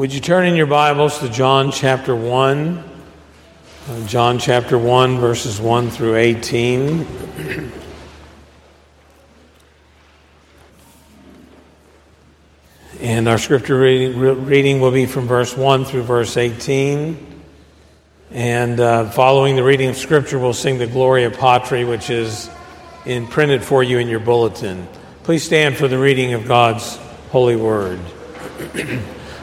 Would you turn in your Bibles to John chapter 1? Uh, John chapter 1, verses 1 through 18. and our scripture reading, reading, will be from verse 1 through verse 18. And uh, following the reading of scripture, we'll sing the Gloria Patri, which is in, printed for you in your bulletin. Please stand for the reading of God's holy word.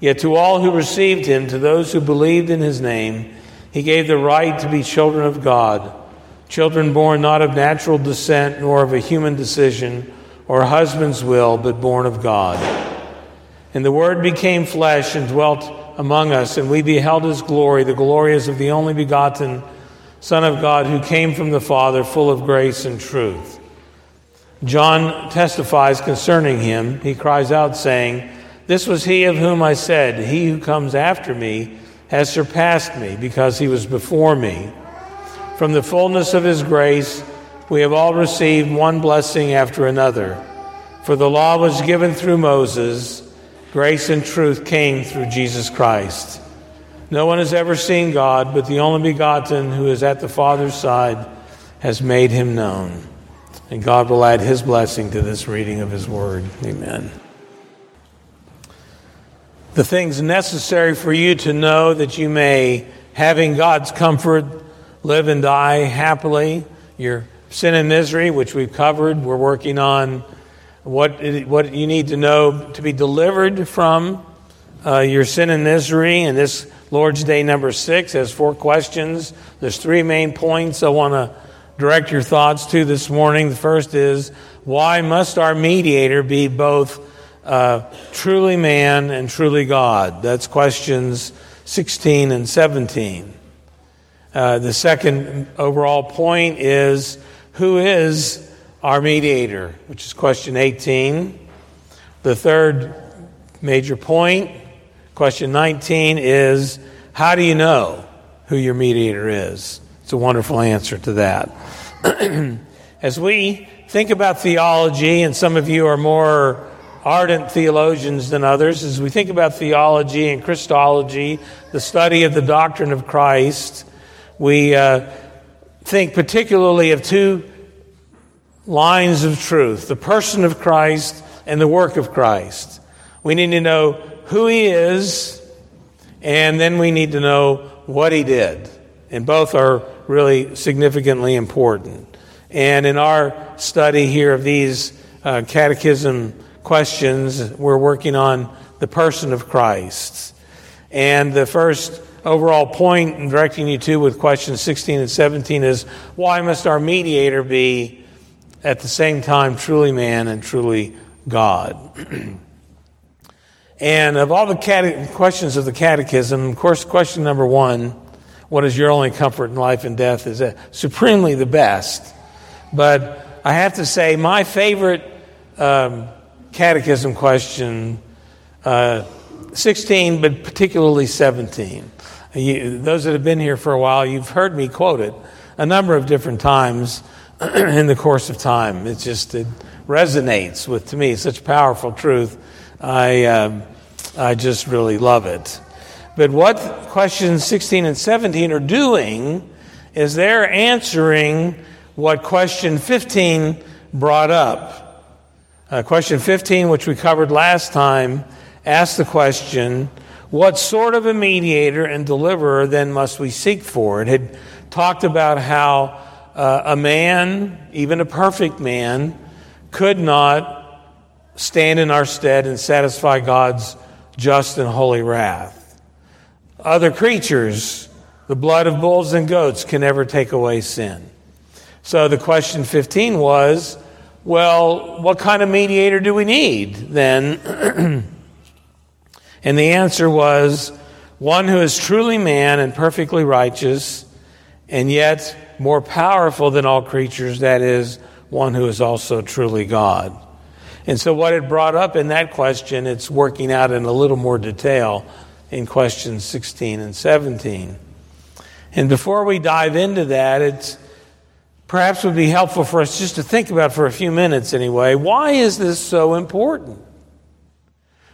Yet to all who received him, to those who believed in his name, he gave the right to be children of God, children born not of natural descent, nor of a human decision, or a husband's will, but born of God. And the Word became flesh and dwelt among us, and we beheld his glory, the glory as of the only begotten Son of God, who came from the Father, full of grace and truth. John testifies concerning him. He cries out, saying, this was he of whom I said, He who comes after me has surpassed me, because he was before me. From the fullness of his grace, we have all received one blessing after another. For the law was given through Moses, grace and truth came through Jesus Christ. No one has ever seen God, but the only begotten who is at the Father's side has made him known. And God will add his blessing to this reading of his word. Amen the things necessary for you to know that you may, having God's comfort, live and die happily. Your sin and misery, which we've covered, we're working on what, what you need to know to be delivered from uh, your sin and misery. And this Lord's Day number six has four questions. There's three main points I want to direct your thoughts to this morning. The first is why must our mediator be both uh, truly man and truly God? That's questions 16 and 17. Uh, the second overall point is who is our mediator, which is question 18. The third major point, question 19, is how do you know who your mediator is? It's a wonderful answer to that. As we think about theology, and some of you are more ardent theologians than others as we think about theology and Christology, the study of the doctrine of Christ. We uh, think particularly of two lines of truth the person of Christ and the work of Christ. We need to know who he is, and then we need to know what he did. And both are really significantly important. And in our study here of these uh, catechism questions. We're working on the person of Christ. And the first overall point I'm directing you to with questions 16 and 17 is why must our mediator be at the same time truly man and truly God? and of all the cate- questions of the catechism, of course, question number one, what is your only comfort in life and death, is supremely the best. But I have to say, my favorite um, catechism question uh, 16, but particularly 17. You, those that have been here for a while, you've heard me quote it a number of different times in the course of time. It just it resonates with, to me, such powerful truth. I, uh, I just really love it. But what questions 16 and 17 are doing is they're answering what question 15 brought up. Uh, question 15, which we covered last time, asks the question What sort of a mediator and deliverer then must we seek for? It had talked about how uh, a man, even a perfect man, could not stand in our stead and satisfy God's just and holy wrath. Other creatures, the blood of bulls and goats, can never take away sin. So the question 15 was well, what kind of mediator do we need then? and the answer was one who is truly man and perfectly righteous, and yet more powerful than all creatures, that is, one who is also truly God. And so, what it brought up in that question, it's working out in a little more detail in questions 16 and 17. And before we dive into that, it's perhaps would be helpful for us just to think about for a few minutes anyway why is this so important?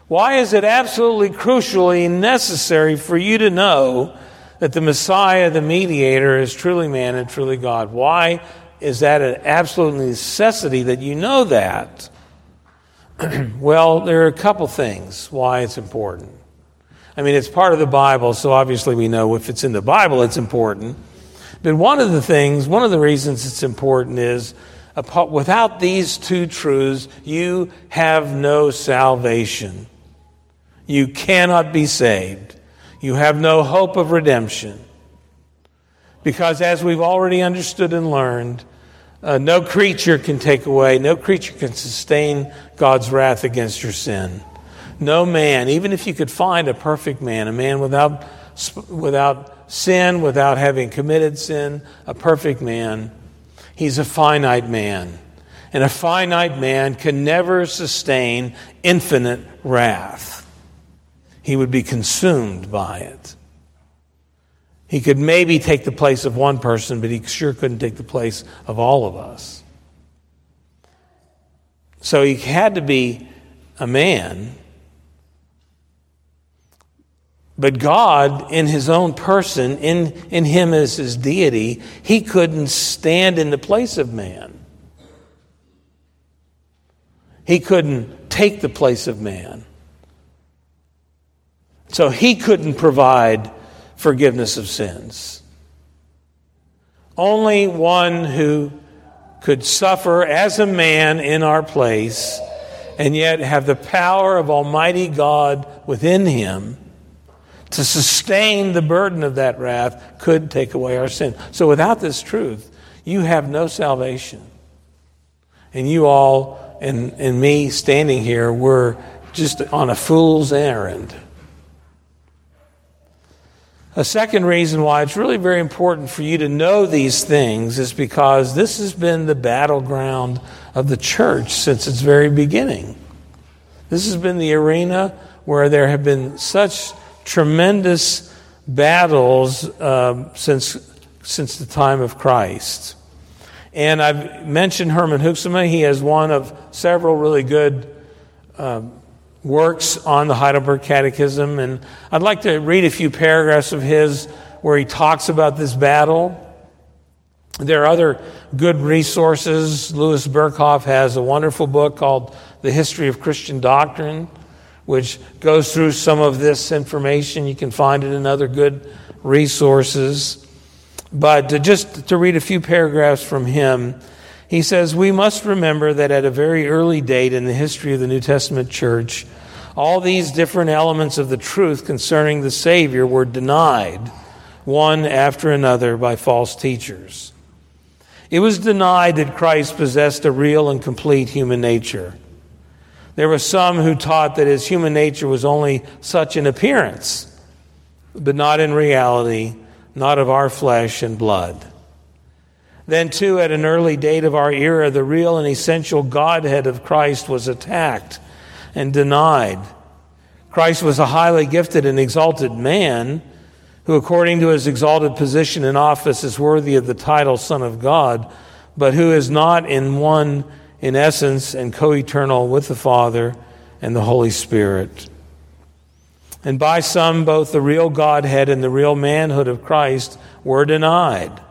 Why is it absolutely crucially necessary for you to know that the Messiah, the mediator, is truly man and truly God? Why is that an absolute necessity that you know that? well, there are a couple things why it's important. I mean, it's part of the Bible, so obviously we know if it's in the Bible, it's important. But one of the things, one of the reasons it's important is without these two truths, you have no salvation. You cannot be saved. You have no hope of redemption. Because as we've already understood and learned, uh, no creature can take away, no creature can sustain God's wrath against your sin. No man, even if you could find a perfect man, a man without, without sin, without having committed sin, a perfect man, he's a finite man. And a finite man can never sustain infinite wrath. He would be consumed by it. He could maybe take the place of one person, but he sure couldn't take the place of all of us. So he had to be a man. But God, in his own person, in, in him as his deity, he couldn't stand in the place of man. He couldn't take the place of man. So he couldn't provide forgiveness of sins. Only one who could suffer as a man in our place and yet have the power of Almighty God within him to sustain the burden of that wrath could take away our sin. So without this truth, you have no salvation. And you all and, and me standing here, we're just on a fool's errand. A second reason why it's really very important for you to know these things is because this has been the battleground of the church since its very beginning. This has been the arena where there have been such tremendous battles uh, since, since the time of Christ. And I've mentioned Herman Hoeksema. He has one of several really good um, works on the Heidelberg Catechism. And I'd like to read a few paragraphs of his where he talks about this battle. There are other good resources. Louis Berkhof has a wonderful book called The History of Christian Doctrine, which goes through some of this information. You can find it in other good resources. But to just to read a few paragraphs from him, he says, We must remember that at a very early date in the history of the New Testament church, all these different elements of the truth concerning the Savior were denied one after another by false teachers. It was denied that Christ possessed a real and complete human nature. There were some who taught that his human nature was only such an appearance, but not in reality, not of our flesh and blood. Then, too, at an early date of our era, the real and essential Godhead of Christ was attacked and denied. Christ was a highly gifted and exalted man who, according to his exalted position and office, is worthy of the title Son of God, but who is not in one in essence and co eternal with the Father and the Holy Spirit. And by some, both the real Godhead and the real manhood of Christ were denied.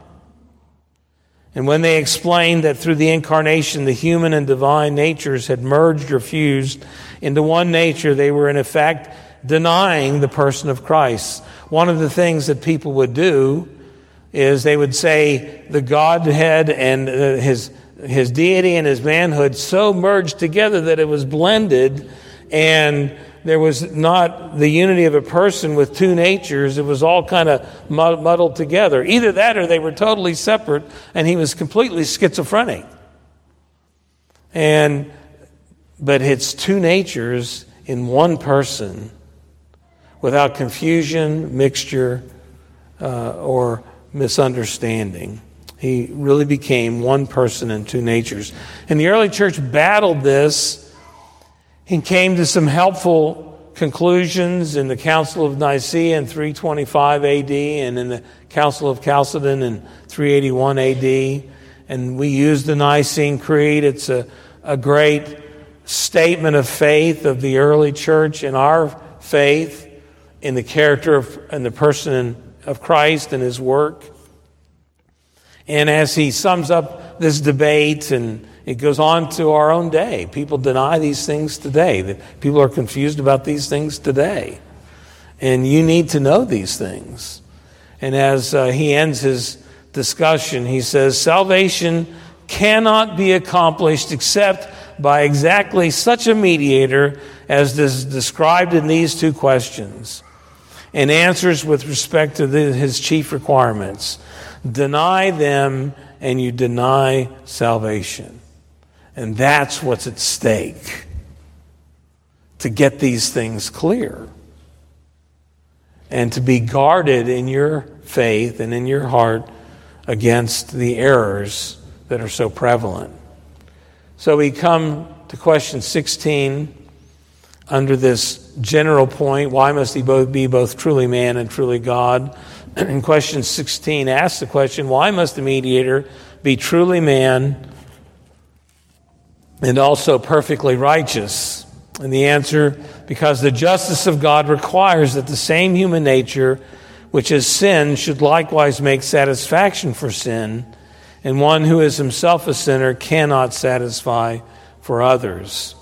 And when they explained that through the incarnation the human and divine natures had merged or fused into one nature, they were in effect denying the person of Christ. One of the things that people would do is they would say the Godhead and uh, his, his deity and his manhood so merged together that it was blended and there was not the unity of a person with two natures. It was all kind of muddled together. Either that or they were totally separate and he was completely schizophrenic. And, but it's two natures in one person without confusion, mixture, uh, or misunderstanding. He really became one person in two natures. And the early church battled this and came to some helpful conclusions in the Council of Nicaea in 325 AD and in the Council of Chalcedon in 381 AD. And we use the Nicene Creed. It's a, a great statement of faith of the early church in our faith in the character of, and the person of Christ and his work. And as he sums up this debate and it goes on to our own day. People deny these things today. People are confused about these things today. And you need to know these things. And as uh, he ends his discussion, he says, Salvation cannot be accomplished except by exactly such a mediator as is described in these two questions and answers with respect to the, his chief requirements. Deny them, and you deny salvation. And that's what's at stake to get these things clear and to be guarded in your faith and in your heart against the errors that are so prevalent. So we come to question 16 under this general point why must he both be both truly man and truly God? And question 16 asks the question why must the mediator be truly man and also perfectly righteous? And the answer, because the justice of God requires that the same human nature which is sin should likewise make satisfaction for sin, and one who is himself a sinner cannot satisfy for others.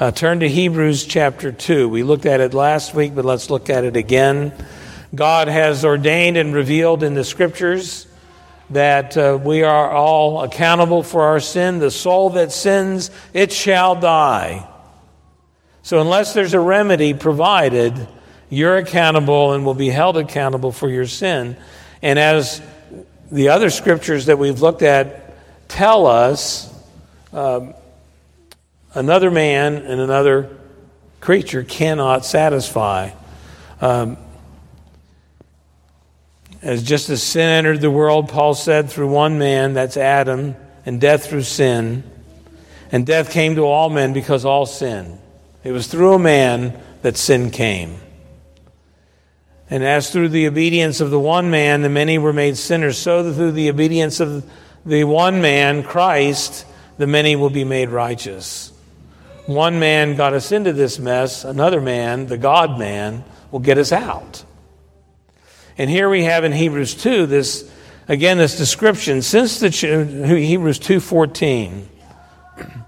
Uh, turn to Hebrews chapter 2. We looked at it last week, but let's look at it again. God has ordained and revealed in the scriptures that uh, we are all accountable for our sin. The soul that sins, it shall die. So, unless there's a remedy provided, you're accountable and will be held accountable for your sin. And as the other scriptures that we've looked at tell us, um, another man and another creature cannot satisfy. Um, as just as sin entered the world, Paul said, through one man, that's Adam, and death through sin. And death came to all men because all sinned. It was through a man that sin came. And as through the obedience of the one man, the many were made sinners, so through the obedience of the one man, Christ, the many will be made righteous. One man got us into this mess, another man, the God man, will get us out. And here we have in Hebrews 2 this again this description. Since the Hebrews 2:14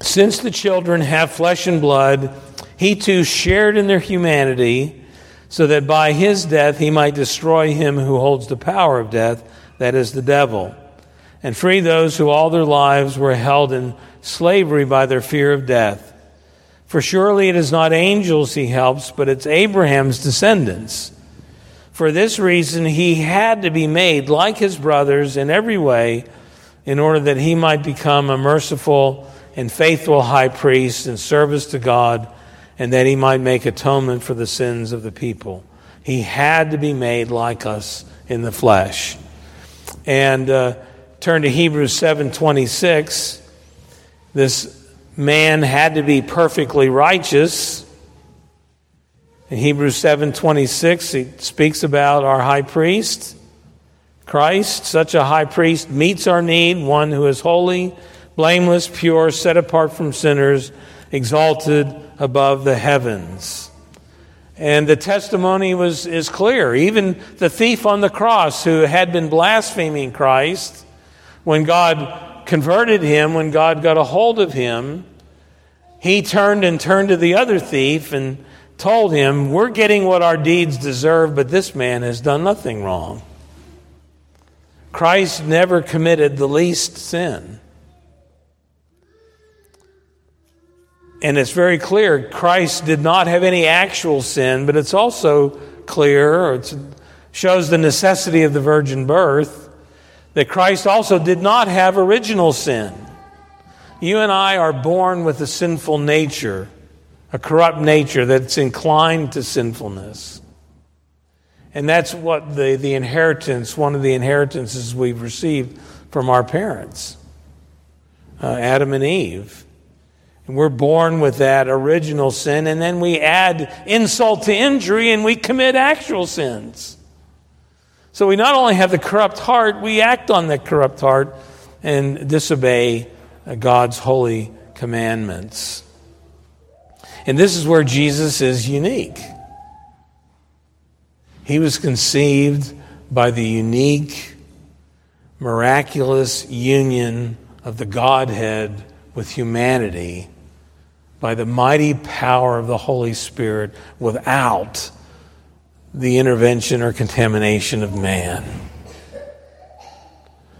Since the children have flesh and blood he too shared in their humanity so that by his death he might destroy him who holds the power of death that is the devil. And free those who all their lives were held in slavery by their fear of death for surely it is not angels he helps, but it's Abraham's descendants. For this reason, he had to be made like his brothers in every way in order that he might become a merciful and faithful high priest in service to God and that he might make atonement for the sins of the people. He had to be made like us in the flesh. And uh, turn to Hebrews 7:26. This man had to be perfectly righteous. In Hebrews 7:26 he speaks about our high priest Christ. Such a high priest meets our need one who is holy blameless pure set apart from sinners exalted above the heavens. And the testimony was is clear. Even the thief on the cross who had been blaspheming Christ when God converted him when God got a hold of him he turned and turned to the other thief and told him, We're getting what our deeds deserve, but this man has done nothing wrong. Christ never committed the least sin. And it's very clear Christ did not have any actual sin, but it's also clear, or it shows the necessity of the virgin birth, that Christ also did not have original sin. You and I are born with a sinful nature, a corrupt nature that's inclined to sinfulness. And that's what the, the inheritance, one of the inheritances we've received from our parents, uh, Adam and Eve. And we're born with that original sin, and then we add insult to injury and we commit actual sins. So we not only have the corrupt heart, we act on that corrupt heart and disobey uh, God's holy commandments. And this is where Jesus is unique. He was conceived by the unique, miraculous union of the Godhead with humanity by the mighty power of the Holy Spirit without the intervention or contamination of man,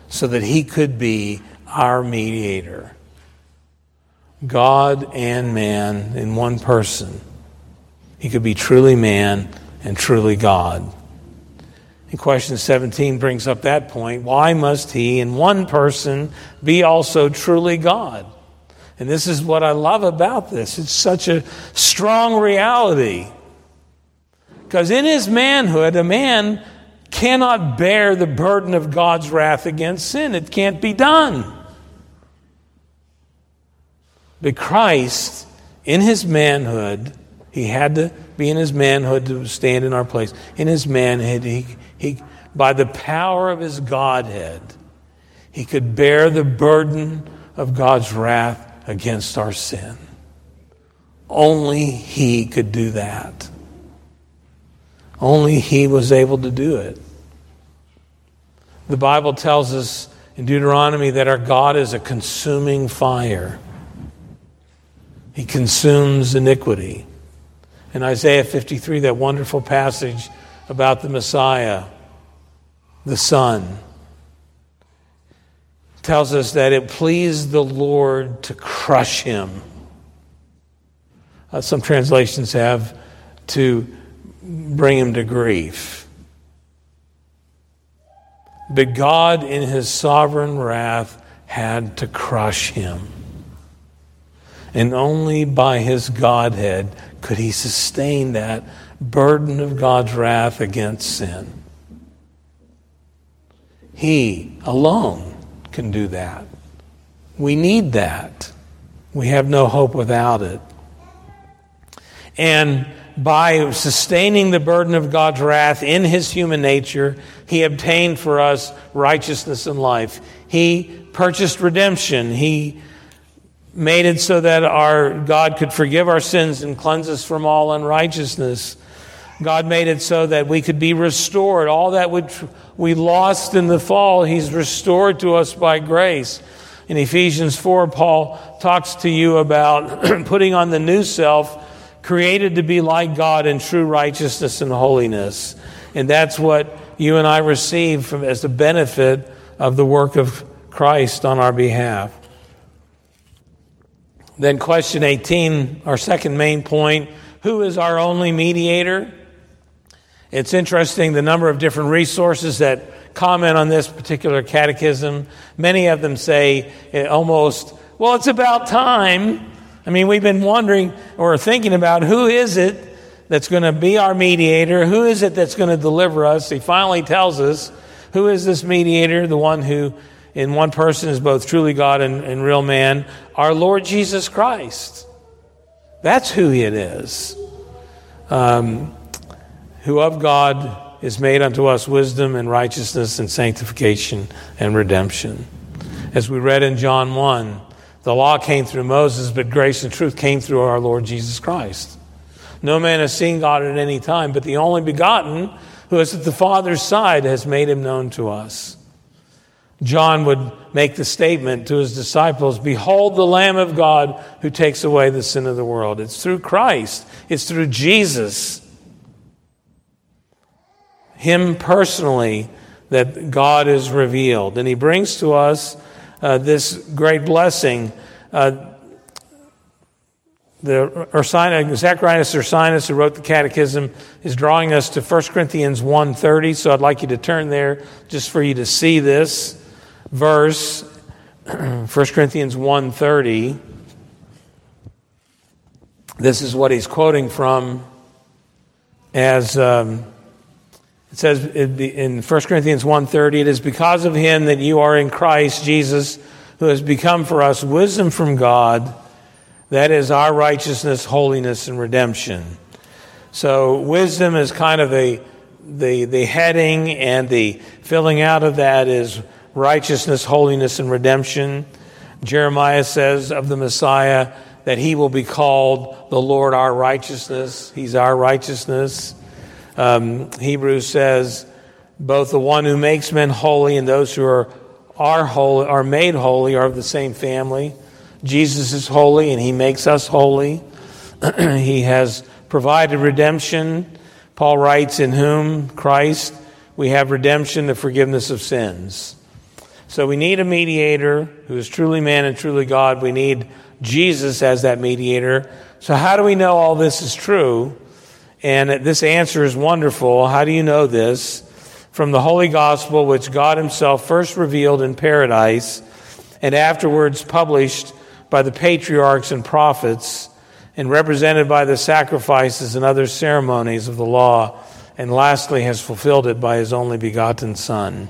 so that he could be our mediator. God and man in one person. He could be truly man and truly God. And question 17 brings up that point. Why must he, in one person, be also truly God? And this is what I love about this. It's such a strong reality. Because in his manhood, a man cannot bear the burden of God's wrath against sin. It can't be done. But Christ, in his manhood, he had to be in his manhood to stand in our place. In his manhood, he, he, by the power of his Godhead, he could bear the burden of God's wrath against our sin. Only He could do that. Only He was able to do it. The Bible tells us in Deuteronomy that our God is a consuming fire. He consumes iniquity. In Isaiah 53, that wonderful passage about the Messiah, the Son, tells us that it pleased the Lord to crush him. Uh, some translations have to bring him to grief. But God, in his sovereign wrath, had to crush him. And only by his Godhead could he sustain that burden of God's wrath against sin. He alone can do that. We need that. We have no hope without it. And by sustaining the burden of God's wrath in his human nature, he obtained for us righteousness and life. He purchased redemption. He made it so that our God could forgive our sins and cleanse us from all unrighteousness. God made it so that we could be restored. All that which we lost in the fall, He's restored to us by grace. In Ephesians 4, Paul talks to you about putting on the new self, created to be like God in true righteousness and holiness. And that's what you and I receive from, as the benefit of the work of Christ on our behalf. Then, question 18, our second main point who is our only mediator? It's interesting the number of different resources that comment on this particular catechism. Many of them say eh, almost, well, it's about time. I mean, we've been wondering or thinking about who is it that's going to be our mediator? Who is it that's going to deliver us? He finally tells us who is this mediator, the one who in one person is both truly God and, and real man, our Lord Jesus Christ. That's who it is. Um, who of God is made unto us wisdom and righteousness and sanctification and redemption. As we read in John 1, the law came through Moses, but grace and truth came through our Lord Jesus Christ. No man has seen God at any time, but the only begotten, who is at the Father's side, has made him known to us. John would make the statement to his disciples Behold the Lamb of God who takes away the sin of the world. It's through Christ, it's through Jesus, Him personally, that God is revealed. And He brings to us uh, this great blessing. Uh, the Ursinus, Zacharias Ursinus, who wrote the Catechism, is drawing us to 1 Corinthians 1.30, so I'd like you to turn there just for you to see this verse, 1 Corinthians 1.30. This is what he's quoting from as um, it says in 1 Corinthians 1.30, it is because of him that you are in Christ Jesus, who has become for us wisdom from God, that is our righteousness, holiness, and redemption. So wisdom is kind of the, the, the heading, and the filling out of that is righteousness, holiness, and redemption. Jeremiah says of the Messiah that he will be called the Lord our righteousness. He's our righteousness. Um, Hebrews says, both the one who makes men holy and those who are, are holy, are made holy are of the same family. Jesus is holy and he makes us holy. he has provided redemption. Paul writes, In whom, Christ, we have redemption, the forgiveness of sins. So we need a mediator who is truly man and truly God. We need Jesus as that mediator. So, how do we know all this is true? And this answer is wonderful. How do you know this? From the Holy Gospel, which God Himself first revealed in paradise and afterwards published by the patriarchs and prophets and represented by the sacrifices and other ceremonies of the law, and lastly has fulfilled it by his only begotten Son.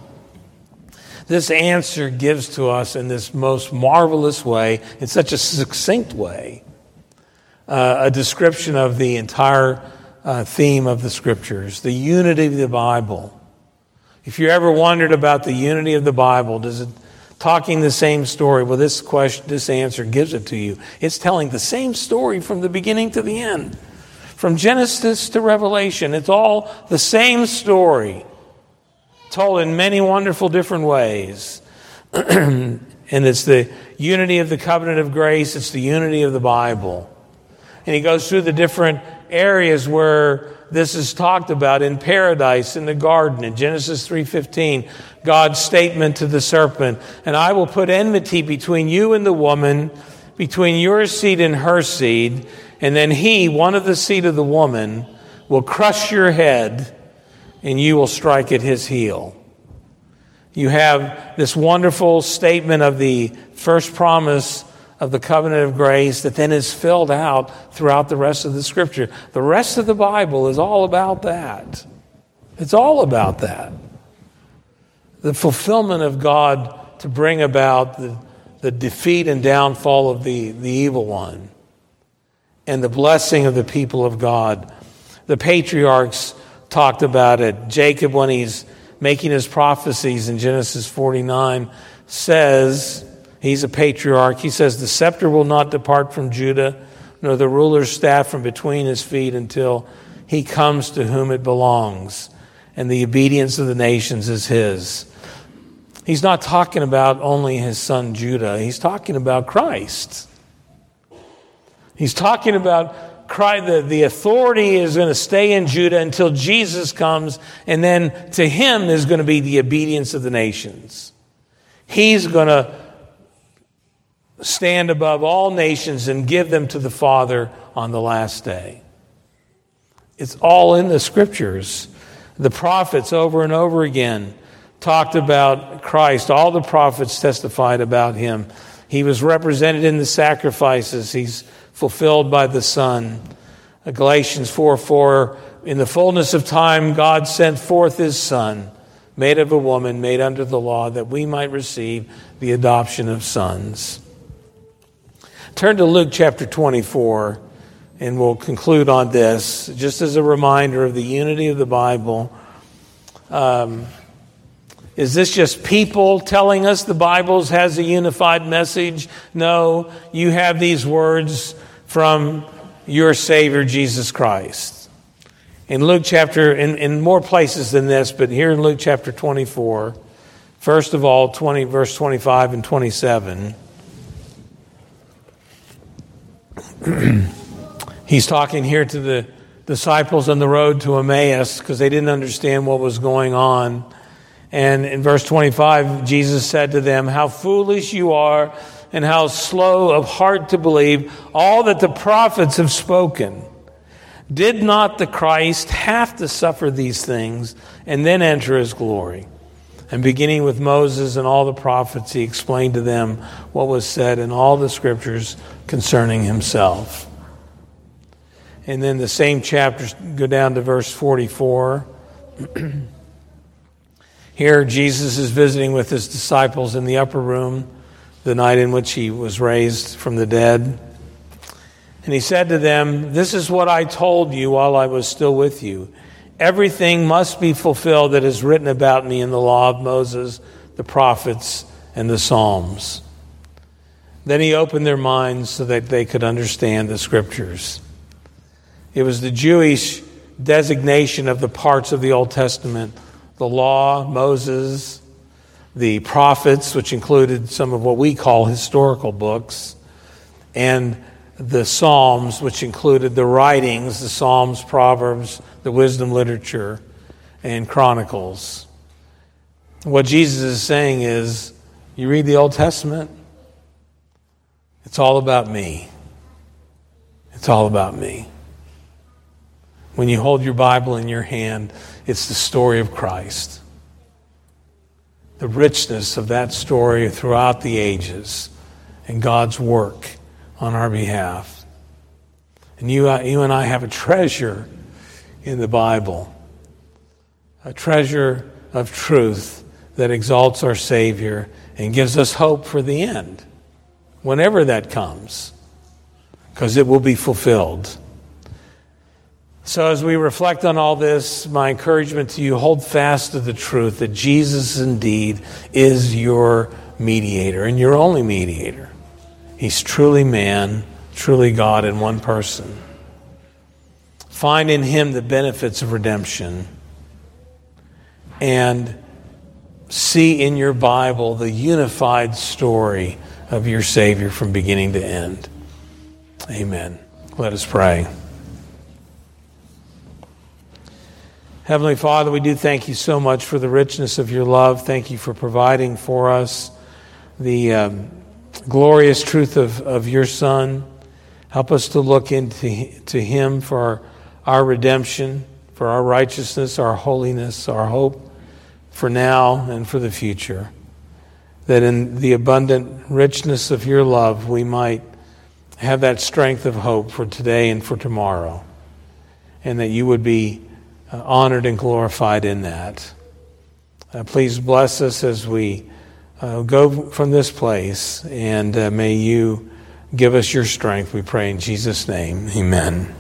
This answer gives to us in this most marvelous way, in such a succinct way, uh, a description of the entire uh, theme of the scriptures the unity of the Bible. If you ever wondered about the unity of the Bible, does it talking the same story. Well, this question, this answer gives it to you. It's telling the same story from the beginning to the end. From Genesis to Revelation, it's all the same story, told in many wonderful different ways. and it's the unity of the covenant of grace, it's the unity of the Bible. And he goes through the different areas where this is talked about in paradise in the garden. In Genesis 3:15 God's statement to the serpent and I will put enmity between you and the woman between your seed and her seed and then he one of the seed of the woman will crush your head and you will strike at his heel. You have this wonderful statement of the first promise of the covenant of grace that then is filled out throughout the rest of the scripture. The rest of the Bible is all about that. It's all about that. The fulfillment of God to bring about the, the defeat and downfall of the, the evil one and the blessing of the people of God. The patriarchs talked about it. Jacob, when he's making his prophecies in Genesis 49, says, He's a patriarch. He says, The scepter will not depart from Judah, nor the ruler's staff from between his feet until he comes to whom it belongs, and the obedience of the nations is his. He's not talking about only his son Judah, he's talking about Christ. He's talking about Christ, the, the authority is going to stay in Judah until Jesus comes, and then to him is going to be the obedience of the nations. He's going to stand above all nations and give them to the Father on the last day. It's all in the scriptures. The prophets over and over again talked about Christ. All the prophets testified about him. He was represented in the sacrifices, he's fulfilled by the Son. Galatians 4 4 In the fullness of time, God sent forth his Son, made of a woman, made under the law, that we might receive the adoption of sons. Turn to Luke chapter 24, and we'll conclude on this, just as a reminder of the unity of the Bible. Um, is this just people telling us the Bible has a unified message? No, you have these words from your Savior, Jesus Christ. In Luke chapter, in, in more places than this, but here in Luke chapter 24, First of all, 20, verse 25 and 27. He's talking here to the disciples on the road to Emmaus because they didn't understand what was going on. And in verse 25, Jesus said to them, How foolish you are, and how slow of heart to believe all that the prophets have spoken. Did not the Christ have to suffer these things and then enter his glory? And beginning with Moses and all the prophets, he explained to them what was said in all the scriptures concerning himself. And then the same chapters go down to verse 44. Here, Jesus is visiting with his disciples in the upper room the night in which he was raised from the dead. And he said to them, This is what I told you while I was still with you. Everything must be fulfilled that is written about me in the law of Moses, the prophets, and the Psalms. Then he opened their minds so that they could understand the scriptures. It was the Jewish designation of the parts of the Old Testament the law, Moses, the prophets, which included some of what we call historical books, and the Psalms, which included the writings, the Psalms, Proverbs, the wisdom literature, and Chronicles. What Jesus is saying is you read the Old Testament, it's all about me. It's all about me. When you hold your Bible in your hand, it's the story of Christ. The richness of that story throughout the ages and God's work on our behalf. And you, uh, you and I have a treasure in the Bible, a treasure of truth that exalts our Savior and gives us hope for the end, whenever that comes, because it will be fulfilled. So, as we reflect on all this, my encouragement to you hold fast to the truth that Jesus indeed is your mediator and your only mediator. He's truly man, truly God in one person. Find in him the benefits of redemption and see in your Bible the unified story of your Savior from beginning to end. Amen. Let us pray. Heavenly Father, we do thank you so much for the richness of your love. Thank you for providing for us the um, glorious truth of, of your Son. Help us to look into to him for our, our redemption, for our righteousness, our holiness, our hope for now and for the future. That in the abundant richness of your love, we might have that strength of hope for today and for tomorrow. And that you would be uh, honored and glorified in that. Uh, please bless us as we uh, go from this place, and uh, may you give us your strength, we pray in Jesus' name. Amen.